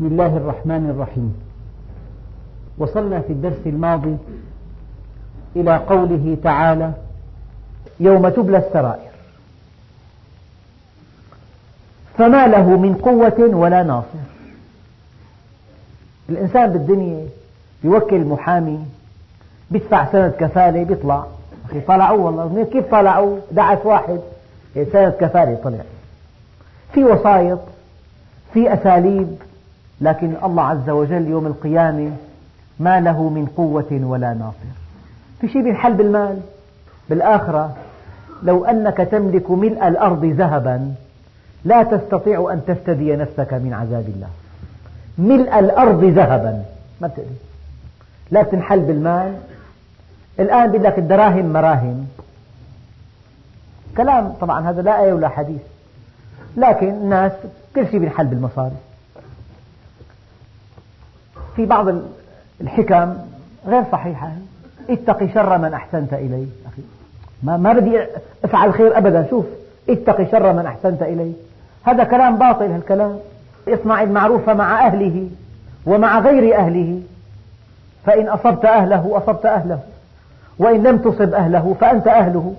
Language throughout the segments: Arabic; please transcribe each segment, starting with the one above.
بسم الله الرحمن الرحيم. وصلنا في الدرس الماضي إلى قوله تعالى يوم تبلى السرائر. فما له من قوة ولا ناصر. الإنسان بالدنيا يوكل محامي بيدفع سنة كفالة بيطلع. أخي طلعوا والله كيف طلعوا؟ دعس واحد. سنة كفالة طلع. في وسائط في أساليب. لكن الله عز وجل يوم القيامة ما له من قوة ولا ناصر. في شيء بينحل بالمال؟ بالآخرة لو أنك تملك ملء الأرض ذهبا لا تستطيع أن تفتدي نفسك من عذاب الله. ملء الأرض ذهبا ما بتقدر. لا بتنحل بالمال. الآن لك الدراهم مراهم. كلام طبعا هذا لا آية ولا حديث. لكن الناس كل شيء بينحل بالمصاري. في بعض الحكم غير صحيحة. اتقي شر من أحسنت إليه. أخي ما, ما بدي أفعل خير أبدا. شوف اتقي شر من أحسنت إليه. هذا كلام باطل هالكلام. اصنع المعروف مع أهله ومع غير أهله. فإن أصبت أهله أصبت أهله. وإن لم تصب أهله فأنت أهله.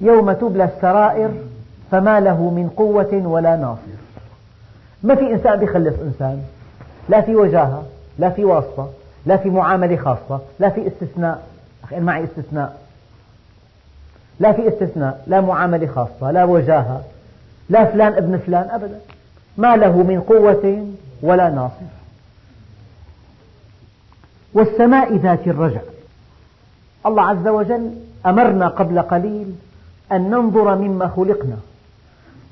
يوم تبلى السرائر فما له من قوة ولا ناصر. ما في إنسان بيخلص إنسان. لا في وجاهة لا في واسطة لا في معاملة خاصة لا في استثناء. أخي معي استثناء. لا في استثناء لا معاملة خاصة لا وجاهة لا فلان ابن فلان أبدا. ما له من قوة ولا ناصر. والسماء ذات الرجع. الله عز وجل أمرنا قبل قليل أن ننظر مما خلقنا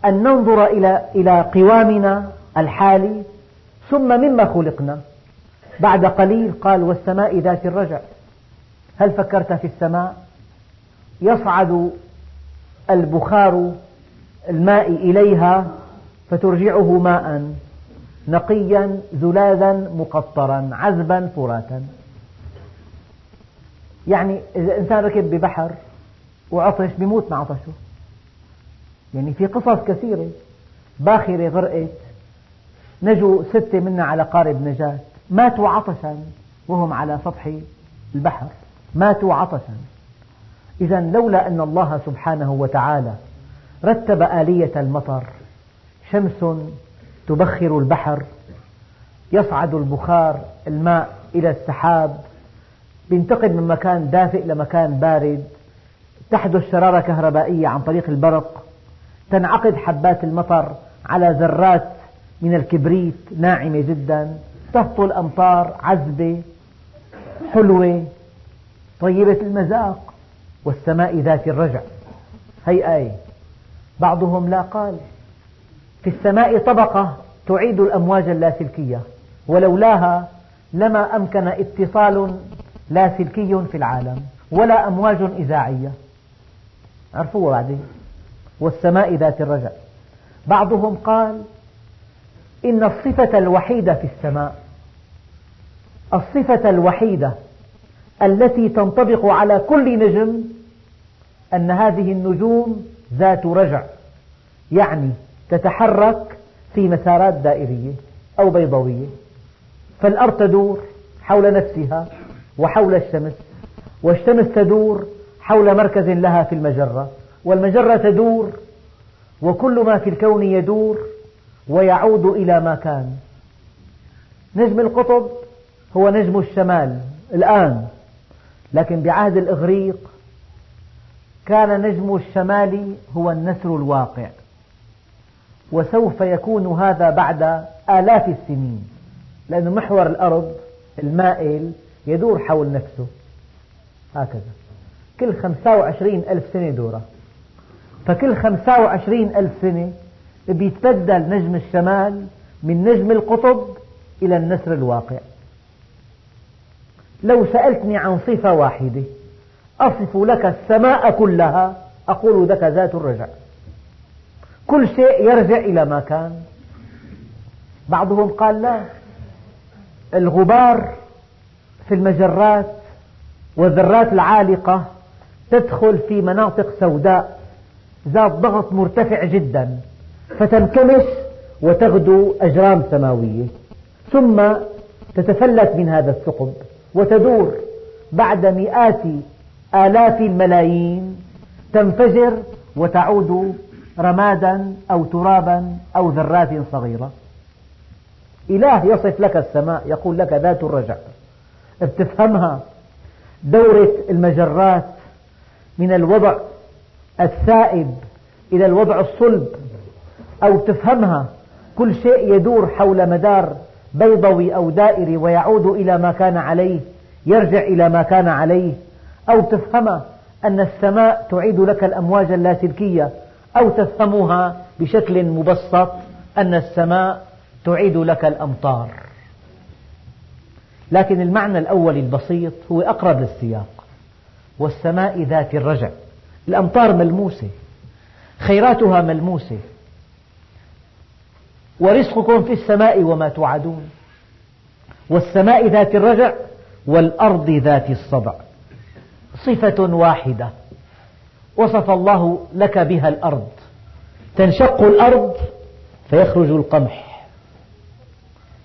أن ننظر إلى إلى قوامنا الحالي ثم مما خلقنا. بعد قليل قال والسماء ذات الرجع. هل فكرت في السماء؟ يصعد البخار الماء إليها فترجعه ماء نقيا زلالا مقطرا عذبا فراتا يعني إذا الإنسان ركب ببحر وعطش بيموت مع عطشه. يعني في قصص كثيرة باخرة غرقت. نجوا ستة منا على قارب نجاة ماتوا عطشا وهم على سطح البحر ماتوا عطشا. إذا لولا أن الله سبحانه وتعالى رتب آلية المطر شمس تبخر البحر يصعد البخار الماء إلى السحاب ينتقل من مكان دافئ لمكان بارد تحدث شرارة كهربائية عن طريق البرق تنعقد حبات المطر على ذرات من الكبريت ناعمة جدا تهطل أمطار عذبة حلوة. طيبة المذاق والسماء ذات الرجع. هي آية؟ بعضهم لا قال. في السماء طبقة تعيد الأمواج اللاسلكية ولولاها لما أمكن اتصال لاسلكي في العالم ولا أمواج إذاعية. عرفوها بعدين. والسماء ذات الرجع. بعضهم قال إن الصفة الوحيدة في السماء الصفة الوحيدة التي تنطبق على كل نجم أن هذه النجوم ذات رجع يعني تتحرك في مسارات دائرية أو بيضاوية فالأرض تدور حول نفسها وحول الشمس والشمس تدور حول مركز لها في المجرة والمجرة تدور وكل ما في الكون يدور ويعود إلى ما كان. نجم القطب هو نجم الشمال الآن لكن بعهد الإغريق كان نجم الشمال هو النسر الواقع. وسوف يكون هذا بعد آلاف السنين لأن محور الأرض المائل يدور حول نفسه. هكذا. كل 25 ألف سنة دورة فكل 25 ألف سنة بيتبدل نجم الشمال من نجم القطب إلى النسر الواقع. لو سألتني عن صفة واحدة أصف لك السماء كلها أقول لك ذات الرجع. كل شيء يرجع إلى ما كان. بعضهم قال لا الغبار في المجرات والذرات العالقة تدخل في مناطق سوداء ذات ضغط مرتفع جدا. فتنكمش وتغدو أجرام سماوية ثم تتفلت من هذا الثقب وتدور بعد مئات آلاف الملايين تنفجر وتعود رمادا أو ترابا أو ذرات صغيرة. إله يصف لك السماء يقول لك ذات الرجع بتفهمها دورة المجرات من الوضع السائب إلى الوضع الصلب. أو تفهمها. كل شيء يدور حول مدار بيضوي أو دائري ويعود إلى ما كان عليه يرجع إلى ما كان عليه. أو تفهم أن السماء تعيد لك الأمواج اللاسلكية أو تفهمها بشكل مبسط أن السماء تعيد لك الأمطار. لكن المعنى الأول البسيط هو أقرب للسياق والسماء ذات الرجع. الأمطار ملموسة. خيراتها ملموسة. ورزقكم في السماء وما توعدون. والسماء ذات الرجع والأرض ذات الصدع صفة واحدة. وصف الله لك بها الأرض. تنشق الأرض فيخرج القمح.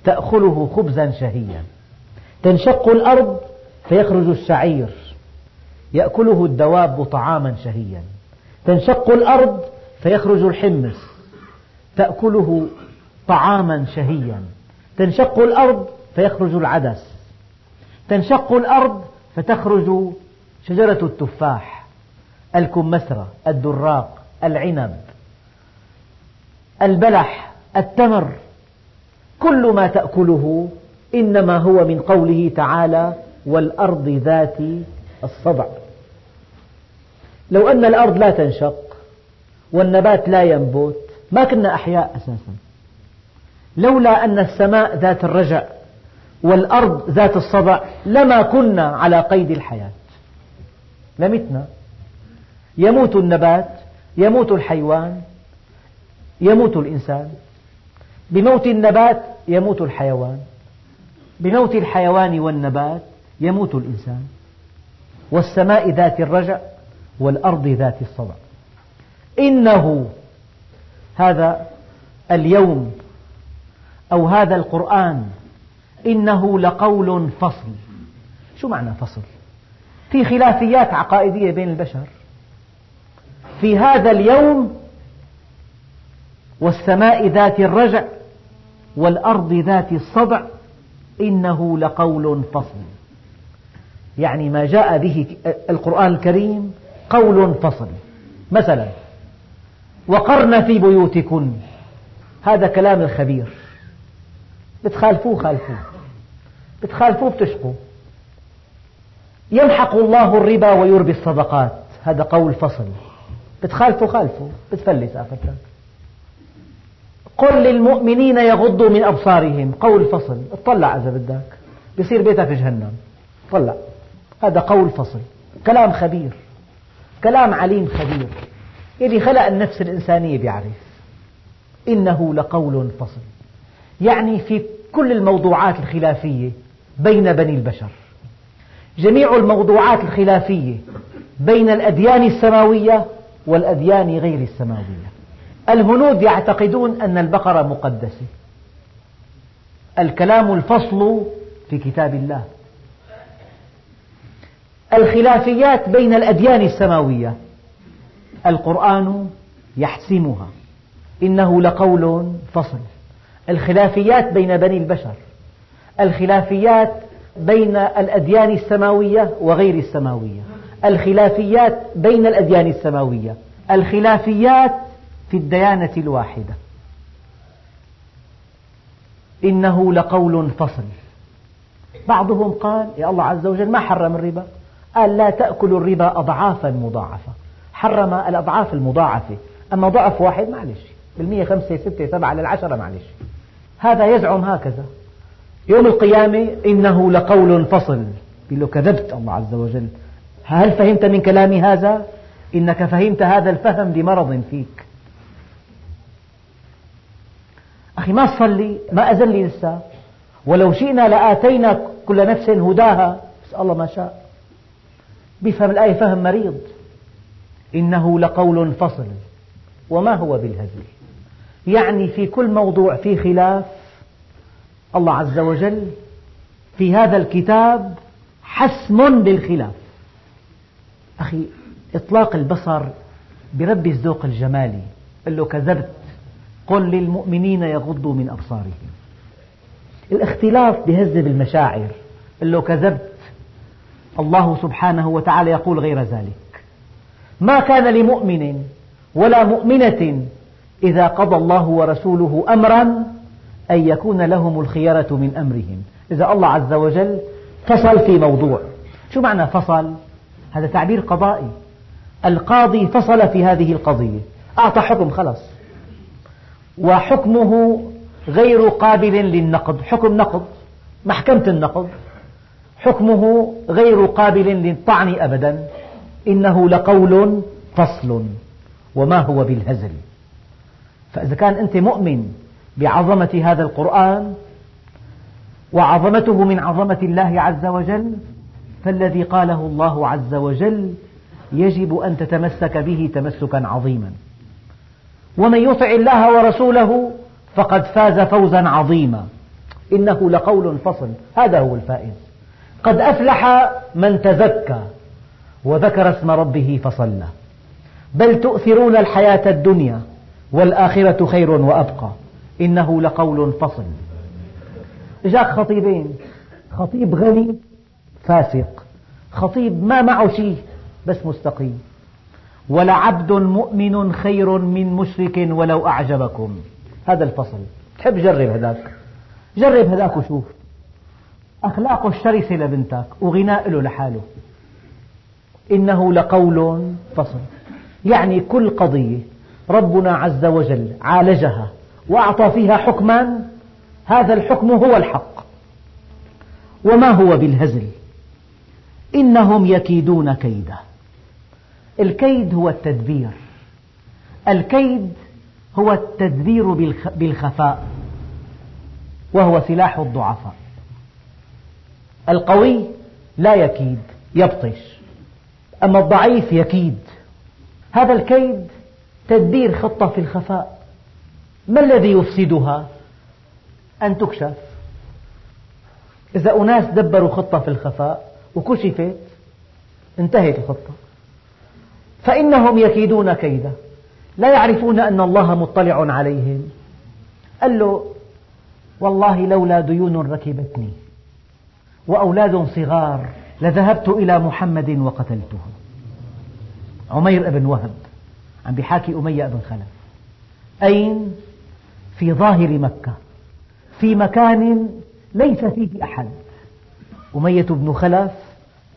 تأكله خبزا شهيا. تنشق الأرض فيخرج الشعير. يأكله الدواب طعاما شهيا. تنشق الأرض فيخرج الحمص. تأكله طعاما شهيا. تنشق الأرض فيخرج العدس. تنشق الأرض فتخرج شجرة التفاح الكمثرى الدراق العنب البلح التمر. كل ما تأكله إنما هو من قوله تعالى والأرض ذات الصدع لو أن الأرض لا تنشق والنبات لا ينبت ما كنا أحياء أساسا. لولا أن السماء ذات الرجع والأرض ذات الصدع لما كنا على قيد الحياة. لمتنا. يموت النبات يموت الحيوان يموت الإنسان. بموت النبات يموت الحيوان. بموت الحيوان والنبات يموت الإنسان. والسماء ذات الرجع والأرض ذات الصدع إنه هذا اليوم أو هذا القرآن إنه لقول فصل. شو معنى فصل؟ في خلافيات عقائدية بين البشر. في هذا اليوم والسماء ذات الرجع والأرض ذات الصدع إنه لقول فصل. يعني ما جاء به القرآن الكريم قول فصل. مثلا وقرن في بيوتكن. هذا كلام الخبير. بتخالفوه خالفوه. بتخالفوه بتشقوا يمحق الله الربا ويربي الصدقات. هذا قول فصل. بتخالفوا خالفوا بتفلس آفتك قل للمؤمنين يغضوا من أبصارهم. قول فصل. اطلع إذا بدك. بيصير بيتك جهنم. طلع هذا قول فصل. كلام خبير. كلام عليم خبير. يلي خلق النفس الإنسانية بيعرف. إنه لقول فصل. يعني في كل الموضوعات الخلافية بين بني البشر. جميع الموضوعات الخلافية بين الأديان السماوية والأديان غير السماوية. الهنود يعتقدون أن البقرة مقدسة. الكلام الفصل في كتاب الله. الخلافيات بين الأديان السماوية. القرآن يحسمها. إنه لقول فصل. الخلافيات بين بني البشر. الخلافيات بين الأديان السماوية وغير السماوية. الخلافيات بين الأديان السماوية. الخلافيات في الديانة الواحدة. إنه لقول فصل. بعضهم قال يا الله عز وجل ما حرم الربا. قال لا تأكلوا الربا أضعافا مضاعفة. حرم الأضعاف المضاعفة. أما ضعف واحد معلش. بالمية خمسة ستة سبعة للعشرة معلش. هذا يزعم هكذا. يوم القيامة إنه لقول فصل. يقول له كذبت الله عز وجل. هل فهمت من كلامي هذا؟ إنك فهمت هذا الفهم بمرض فيك. أخي ما تصلي؟ ما أذن لي لسه ولو شئنا لآتينا كل نفس هداها. بس الله ما شاء. بيفهم الآية فهم مريض. إنه لقول فصل. وما هو بالهزل. يعني في كل موضوع في خلاف. الله عز وجل في هذا الكتاب حسم للخلاف أخي إطلاق البصر بربي الذوق الجمالي. قل له كذبت قل للمؤمنين يغضوا من أبصارهم. الاختلاف بهذب المشاعر قل له كذبت الله سبحانه وتعالى يقول غير ذلك. ما كان لمؤمن ولا مؤمنة إذا قضى الله ورسوله أمرا أن يكون لهم الخيرة من أمرهم. إذا الله عز وجل فصل في موضوع. شو معنى فصل؟ هذا تعبير قضائي. القاضي فصل في هذه القضية. أعطى حكم خلص وحكمه غير قابل للنقض. حكم نقض. محكمة النقض. حكمه غير قابل للطعن أبدا. إنه لقول فصل. وما هو بالهزل. فإذا كان أنت مؤمن بعظمة هذا القرآن وعظمته من عظمة الله عز وجل فالذي قاله الله عز وجل يجب أن تتمسك به تمسكا عظيما. ومن يطع الله ورسوله فقد فاز فوزا عظيما. إنه لقول فصل. هذا هو الفائز. قد أفلح من تزكى وذكر اسم ربه فصلى. بل تؤثرون الحياة الدنيا. والآخرة خير وأبقى. إنه لقول فصل. جاك خطيبين. خطيب غني فاسق. خطيب ما معه شيء بس مستقيم. ولعبد مؤمن خير من مشرك ولو أعجبكم. هذا الفصل. تحب جرب هذاك. جرب هذاك وشوف. أخلاقه الشرسة لبنتك وغناء له لحاله. إنه لقول فصل. يعني كل قضية ربنا عز وجل عالجها وأعطى فيها حكما هذا الحكم هو الحق. وما هو بالهزل؟ إنهم يكيدون كيدا الكيد هو التدبير. الكيد هو التدبير بالخفاء وهو سلاح الضعفاء. القوي لا يكيد يبطش. أما الضعيف يكيد. هذا الكيد تدبير خطة في الخفاء. ما الذي يفسدها؟ أن تكشف. إذا أناس دبروا خطة في الخفاء وكشفت انتهت الخطة. فإنهم يكيدون كيدا لا يعرفون أن الله مطلع عليهم. قال له والله لولا ديون ركبتني وأولاد صغار لذهبت إلى محمد وقتلته. عمير بن وهب. عم بحاكي أمية بن خلف. أين؟ في ظاهر مكة. في مكان ليس فيه أحد. أمية بن خلف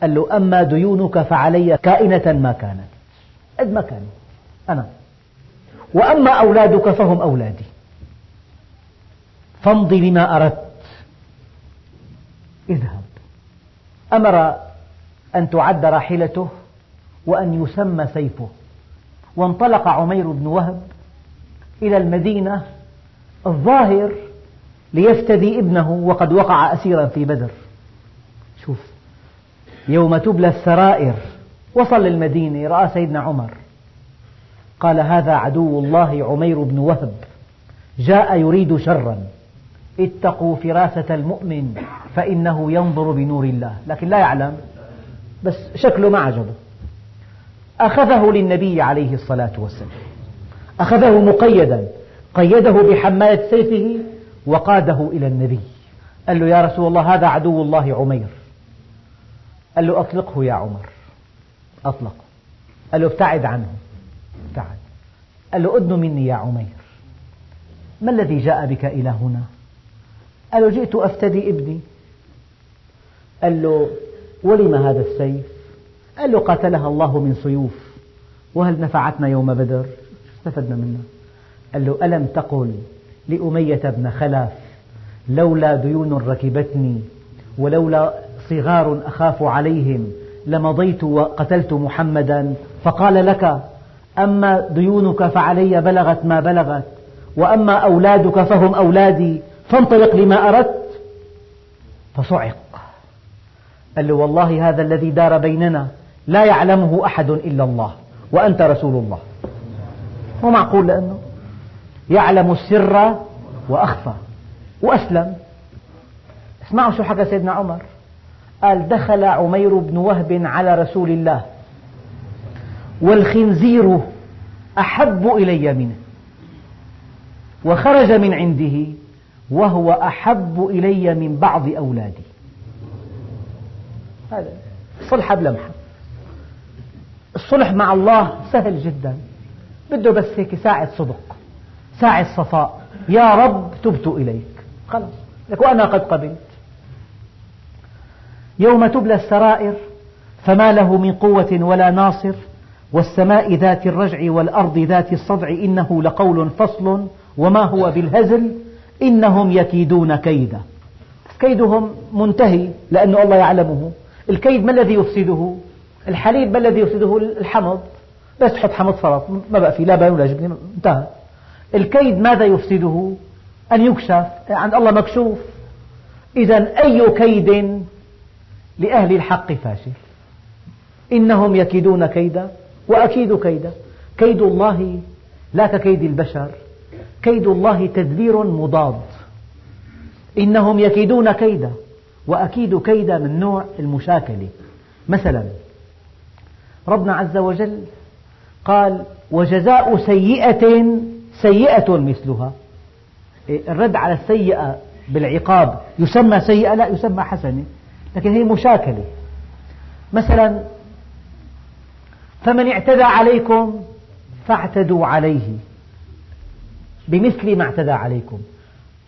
قال له أما ديونك فعلي كائنة ما كانت. قد ما كانوا أنا. وأما أولادك فهم أولادي. فامض لما أردت. اذهب. أمر أن تعد راحلته وأن يسمى سيفه. وانطلق عمير بن وهب إلى المدينة الظاهر ليفتدي ابنه وقد وقع أسيرا في بدر. شوف يوم تبلى السرائر وصل للمدينة رأى سيدنا عمر. قال هذا عدو الله عمير بن وهب. جاء يريد شرا. اتقوا فراسة المؤمن فإنه ينظر بنور الله. لكن لا يعلم بس شكله ما عجبه. أخذه للنبي عليه الصلاة والسلام. أخذه مقيدا قيده بحماية سيفه وقاده إلى النبي. قال له يا رسول الله هذا عدو الله عمير. قال له أطلقه يا عمر. أطلقه. قال له ابتعد عنه. ابتعد. قال له أدن مني يا عمير. ما الذي جاء بك إلى هنا؟ قال له جئت أفتدي ابني. قال له ولم هذا السيف؟ قال له قاتلها الله من سيوف. وهل نفعتنا يوم بدر؟ استفدنا منها قال له ألم تقل لأمية بن خلف لولا ديون ركبتني ولولا صغار أخاف عليهم لمضيت وقتلت محمدا؟ فقال لك أما ديونك فعلي بلغت ما بلغت وأما أولادك فهم أولادي فانطلق لما أردت. فصعق. قال له والله هذا الذي دار بيننا. لا يعلمه أحد إلا الله وأنت رسول الله. مو معقول لأنه يعلم السر وأخفى وأسلم. اسمعوا شو حكى سيدنا عمر. قال دخل عمير بن وهب على رسول الله والخنزير أحب إلي منه وخرج من عنده وهو أحب إلي من بعض أولادي. هذا صلحة بلمحة. الصلح مع الله سهل جدا. بده بس هيك ساعة صدق ساعة صفاء. يا رب تبت إليك. خلاص لك وأنا قد قبلت يوم تبلى السرائر فما له من قوة ولا ناصر والسماء ذات الرجع والأرض ذات الصدع إنه لقول فصل وما هو بالهزل إنهم يكيدون كيدا كيدهم منتهي لأن الله يعلمه. الكيد ما الذي يفسده؟ الحليب ما الذي يفسده الحمض؟ بس تحط حمض فرط ما بقى في لا بان ولا جبنة انتهى. الكيد ماذا يفسده؟ أن يكشف عند الله مكشوف. إذا أي كيد لأهل الحق فاشل؟ إنهم يكيدون كيدا وأكيد كيدا. كيد الله لا ككيد البشر. كيد الله تدبير مضاد. إنهم يكيدون كيدا وأكيد كيدا من نوع المشاكلة مثلا ربنا عز وجل قال وجزاء سيئة سيئة مثلها. الرد على السيئة بالعقاب يسمى سيئة لا يسمى حسنة لكن هي مشاكلة. مثلا فمن اعتدى عليكم فاعتدوا عليه. بمثل ما اعتدى عليكم.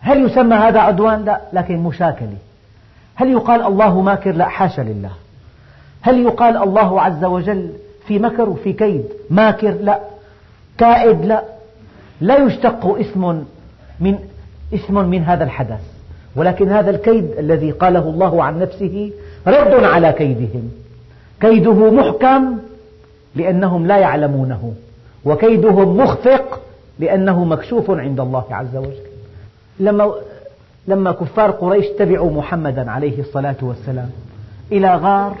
هل يسمى هذا عدوان؟ لا لكن مشاكلة. هل يقال الله ماكر؟ لا حاشا لله. هل يقال الله عز وجل في مكر وفي كيد؟ ماكر؟ لا. كائد؟ لا. لا يشتق اسم من اسم من هذا الحدث. ولكن هذا الكيد الذي قاله الله عن نفسه رد على كيدهم. كيده محكم لأنهم لا يعلمونه. وكيدهم مخفق لأنه مكشوف عند الله عز وجل. لما لما كفار قريش تبعوا محمدا عليه الصلاة والسلام إلى غار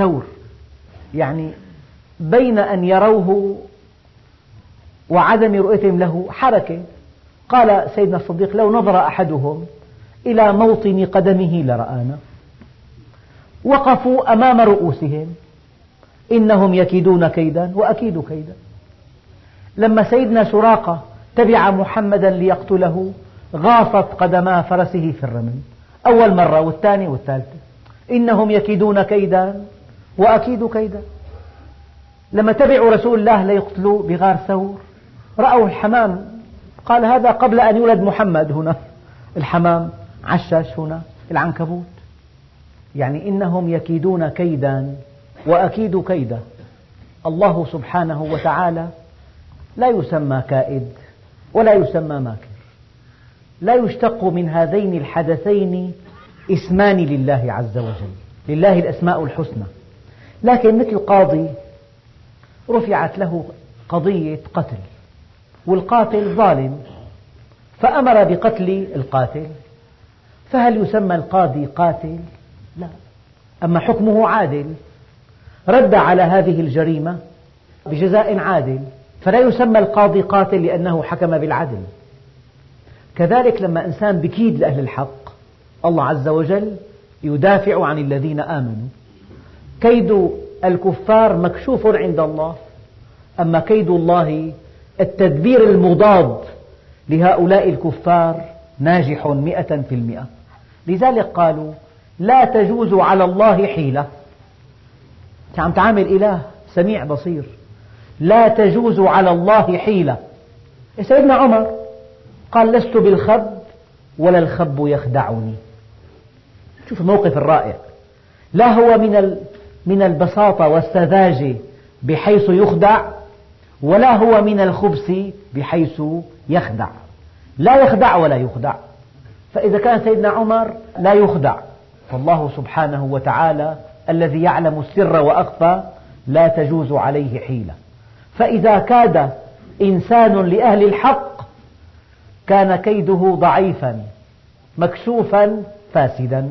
ثور يعني بين أن يروه وعدم رؤيتهم له حركة. قال سيدنا الصديق لو نظر أحدهم إلى موطن قدمه لرآنا. وقفوا أمام رؤوسهم. إنهم يكيدون كيدا وأكيد كيدا. لما سيدنا سراقة تبع محمدا ليقتله غاصت قدما فرسه في الرمل. أول مرة والثانية والثالثة. إنهم يكيدون كيدا وأكيد كيدا. لما تبعوا رسول الله ليقتلوا بغار ثور. رأوا الحمام. قال هذا قبل أن يولد محمد هنا. الحمام عشش هنا العنكبوت. يعني إنهم يكيدون كيدا وأكيد كيدا. الله سبحانه وتعالى لا يسمى كائد ولا يسمى ماكر. لا يشتق من هذين الحدثين اسمان لله عز وجل لله الأسماء الحسنى. لكن مثل قاضي رفعت له قضية قتل والقاتل ظالم فأمر بقتل القاتل. فهل يسمى القاضي قاتل؟ لا. أما حكمه عادل رد على هذه الجريمة بجزاء عادل. فلا يسمى القاضي قاتل لأنه حكم بالعدل. كذلك لما إنسان بكيد لأهل الحق الله عز وجل يدافع عن الذين آمنوا. كيد الكفار مكشوف عند الله أما كيد الله التدبير المضاد لهؤلاء الكفار ناجح مئة في المئة. لذلك قالوا لا تجوز على الله حيلة. عم تعامل إله سميع بصير. لا تجوز على الله حيلة. سيدنا عمر قال لست بالخب ولا الخب يخدعني. شوف الموقف الرائع. لا هو من من البساطة والسذاجة بحيث يخدع ولا هو من الخبث بحيث يخدع. لا يخدع ولا يخدع. فإذا كان سيدنا عمر لا يخدع فالله سبحانه وتعالى الذي يعلم السر وأخفى لا تجوز عليه حيلة. فإذا كاد إنسان لأهل الحق كان كيده ضعيفا مكشوفا فاسدا.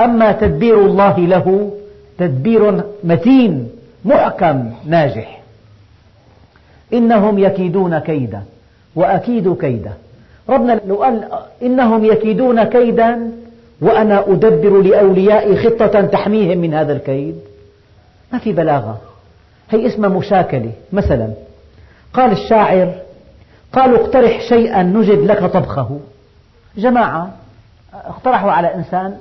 أما تدبير الله له تدبير متين محكم ناجح. إنهم يكيدون كيدا وأكيد كيدا. ربنا لو قال إنهم يكيدون كيدا وأنا أدبر لأوليائي خطة تحميهم من هذا الكيد. ما في بلاغة. هي اسمها مشاكلة. مثلا قال الشاعر قالوا اقترح شيئا نجد لك طبخه. جماعة اقترحوا على إنسان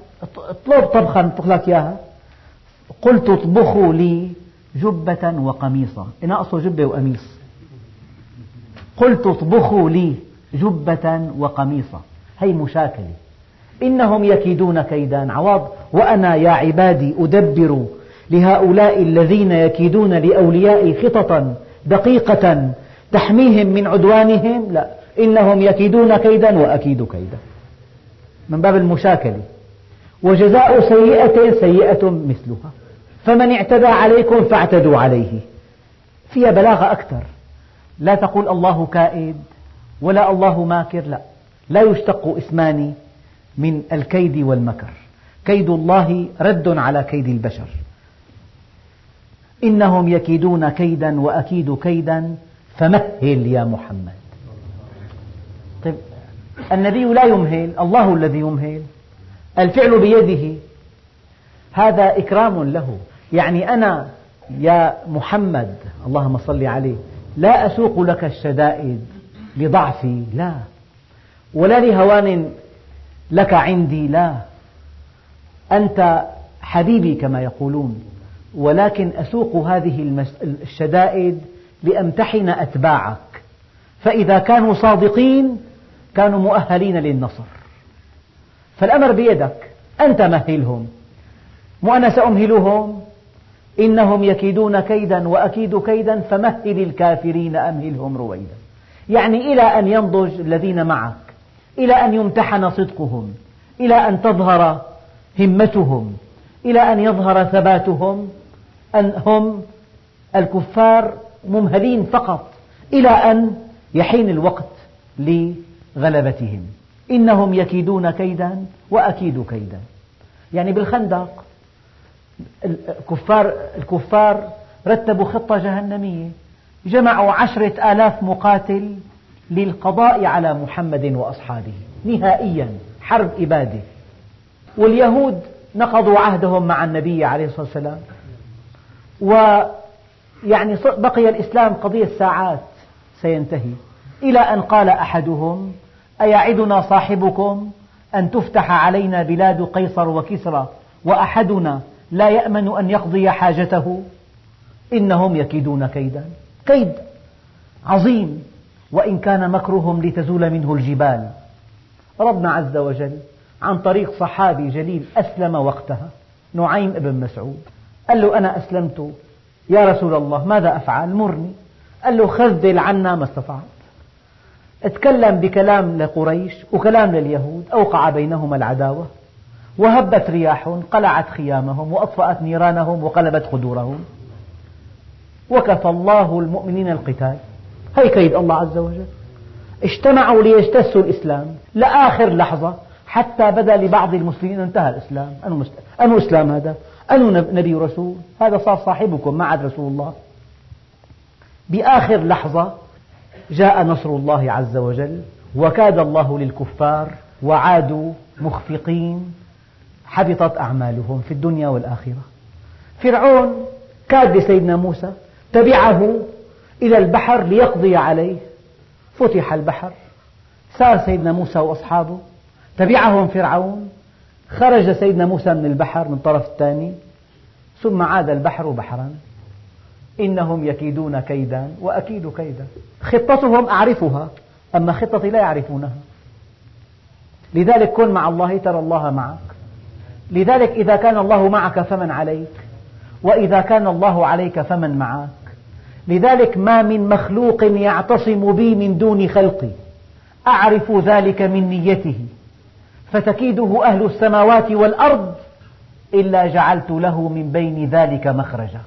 اطلب طبخة نطبخ لك إياها. قلت اطبخوا لي جبة وقميصا. ناقصه جبة وقميص. قلت اطبخوا لي جبة وقميصا. هي مشاكلة. إنهم يكيدون كيدا. عوض. وأنا يا عبادي أدبر لهؤلاء الذين يكيدون لأوليائي خططا دقيقة تحميهم من عدوانهم. لا. إنهم يكيدون كيدا وأكيد كيدا. من باب المشاكلة. وجزاء سيئة سيئة مثلها. فمن اعتدى عليكم فاعتدوا عليه. فيها بلاغة أكثر. لا تقول الله كائد ولا الله ماكر. لا. لا يشتق اسمان من الكيد والمكر. كيد الله رد على كيد البشر. إنهم يكيدون كيدا وأكيد كيدا. فمهل يا محمد. طيب النبي لا يمهل. الله الذي يمهل. الفعل بيده. هذا إكرام له. يعني أنا يا محمد اللهم صل عليه لا أسوق لك الشدائد لضعفي لا. ولا لهوان لك عندي لا. أنت حبيبي كما يقولون ولكن أسوق هذه الشدائد لأمتحن أتباعك. فإذا كانوا صادقين كانوا مؤهلين للنصر. فالأمر بيدك. أنت مهلهم مو أنا سأمهلهم. إنهم يكيدون كيدا وأكيد كيدا فمهل الكافرين أمهلهم رويدا. يعني إلى أن ينضج الذين معك. إلى أن يمتحن صدقهم. إلى أن تظهر همتهم. إلى أن يظهر ثباتهم. أن هم الكفار ممهلين فقط. إلى أن يحين الوقت لغلبتهم. إنهم يكيدون كيدا وأكيد كيدا. يعني بالخندق الكفار, الكفار رتبوا خطة جهنمية. جمعوا عشرة آلاف مقاتل للقضاء على محمد وأصحابه. نهائيا حرب إبادة. واليهود نقضوا عهدهم مع النبي عليه الصلاة والسلام. ويعني بقي الإسلام قضية ساعات سينتهي. إلى أن قال أحدهم أيعدنا صاحبكم أن تفتح علينا بلاد قيصر وكسرى وأحدنا لا يأمن أن يقضي حاجته. إنهم يكيدون كيدا. كيد عظيم. وإن كان مكرهم لتزول منه الجبال. ربنا عز وجل عن طريق صحابي جليل أسلم وقتها. نعيم بن مسعود. قال له أنا أسلمت. يا رسول الله ماذا أفعل؟ مرني. قال له خذل عنا ما استطعت. تكلم بكلام لقريش وكلام لليهود أوقع بينهما العداوة وهبت رياح قلعت خيامهم وأطفأت نيرانهم وقلبت قدورهم. وكفى الله المؤمنين القتال. هي كيد الله عز وجل. اجتمعوا ليجتثوا الإسلام لآخر لحظة حتى بدا لبعض المسلمين انتهى الإسلام. أنو إسلام هذا؟ أنو نبي رسول هذا صار صاحبكم ما عاد رسول الله. بآخر لحظة جاء نصر الله عز وجل وكاد الله للكفار وعادوا مخفقين حبطت أعمالهم في الدنيا والآخرة. فرعون كاد لسيدنا موسى تبعه إلى البحر ليقضي عليه. فتح البحر سار سيدنا موسى وأصحابه تبعهم فرعون. خرج سيدنا موسى من البحر من الطرف الثاني ثم عاد البحر بحرا. إنهم يكيدون كيدا وأكيد كيدا. خطتهم أعرفها أما خطتي لا يعرفونها. لذلك كن مع الله ترى الله معك. لذلك إذا كان الله معك فمن عليك وإذا كان الله عليك فمن معك. لذلك ما من مخلوق يعتصم بي من دون خلقي. أعرف ذلك من نيته. فتكيده أهل السماوات والأرض إلا جعلت له من بين ذلك مخرجا.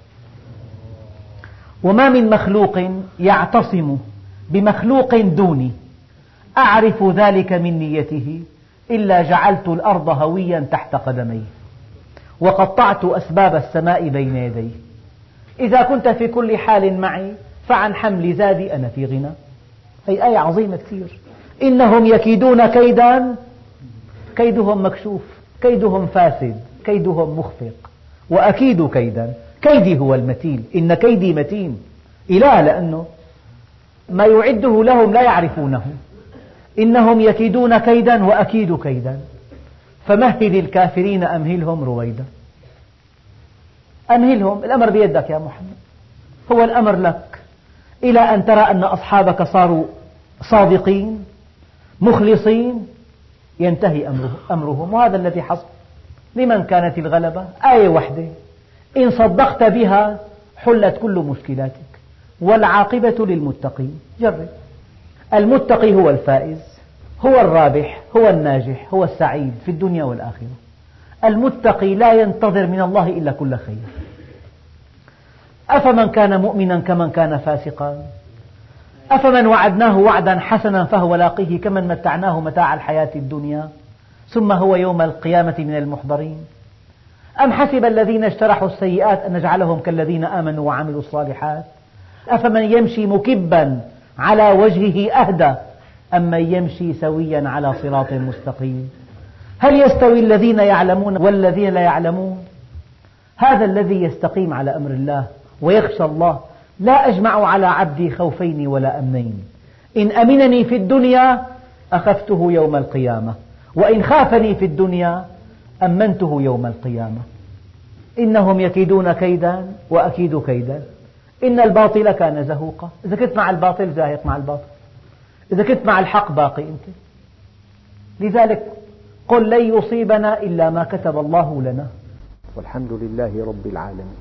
وما من مخلوق يعتصم بمخلوق دوني. أعرف ذلك من نيته إلا جعلت الأرض هويا تحت قدميه. وقطعت أسباب السماء بين يديه. إذا كنت في كل حال معي فعن حمل زادي أنا في غنى. هي آية عظيمة كثير. إنهم يكيدون كيدا كيدهم مكشوف كيدهم فاسد كيدهم مخفق. وأكيد كيدا. كيدي هو المتين. إن كيدي متين. إله لأنه ما يعده لهم لا يعرفونه. إنهم يكيدون كيدا وأكيد كيدا. فمهل الكافرين أمهلهم رويدا أمهلهم. الأمر بيدك يا محمد. هو الأمر لك. إلى أن ترى أن أصحابك صاروا صادقين مخلصين ينتهي أمرهم. وهذا الذي حصل. لمن كانت الغلبة؟ آية واحدة. إن صدقت بها حلت كل مشكلاتك والعاقبة للمتقين. جرب. المتقي هو الفائز هو الرابح هو الناجح هو السعيد في الدنيا والآخرة. المتقي لا ينتظر من الله إلا كل خير. أفمن كان مؤمنا كمن كان فاسقا؟ أفمن وعدناه وعدا حسنا فهو لاقيه كمن متعناه متاع الحياة الدنيا؟ ثم هو يوم القيامة من المحضرين. أم حسب الذين اجترحوا السيئات أن نجعلهم كالذين آمنوا وعملوا الصالحات؟ أفمن يمشي مكبا على وجهه أهدى أم من يمشي سويا على صراط مستقيم؟ هل يستوي الذين يعلمون والذين لا يعلمون؟ هذا الذي يستقيم على أمر الله ويخشى الله. لا أجمع على عبدي خوفين ولا أمنين. إن أمنني في الدنيا أخفته يوم القيامة وإن خافني في الدنيا أمنته يوم القيامة. إنهم يكيدون كيدا وأكيد كيدا. إن الباطل كان زهوقا. إذا كنت مع الباطل زاهق مع الباطل. إذا كنت مع الحق باقي أنت. لذلك قل لن يصيبنا إلا ما كتب الله لنا. والحمد لله رب العالمين.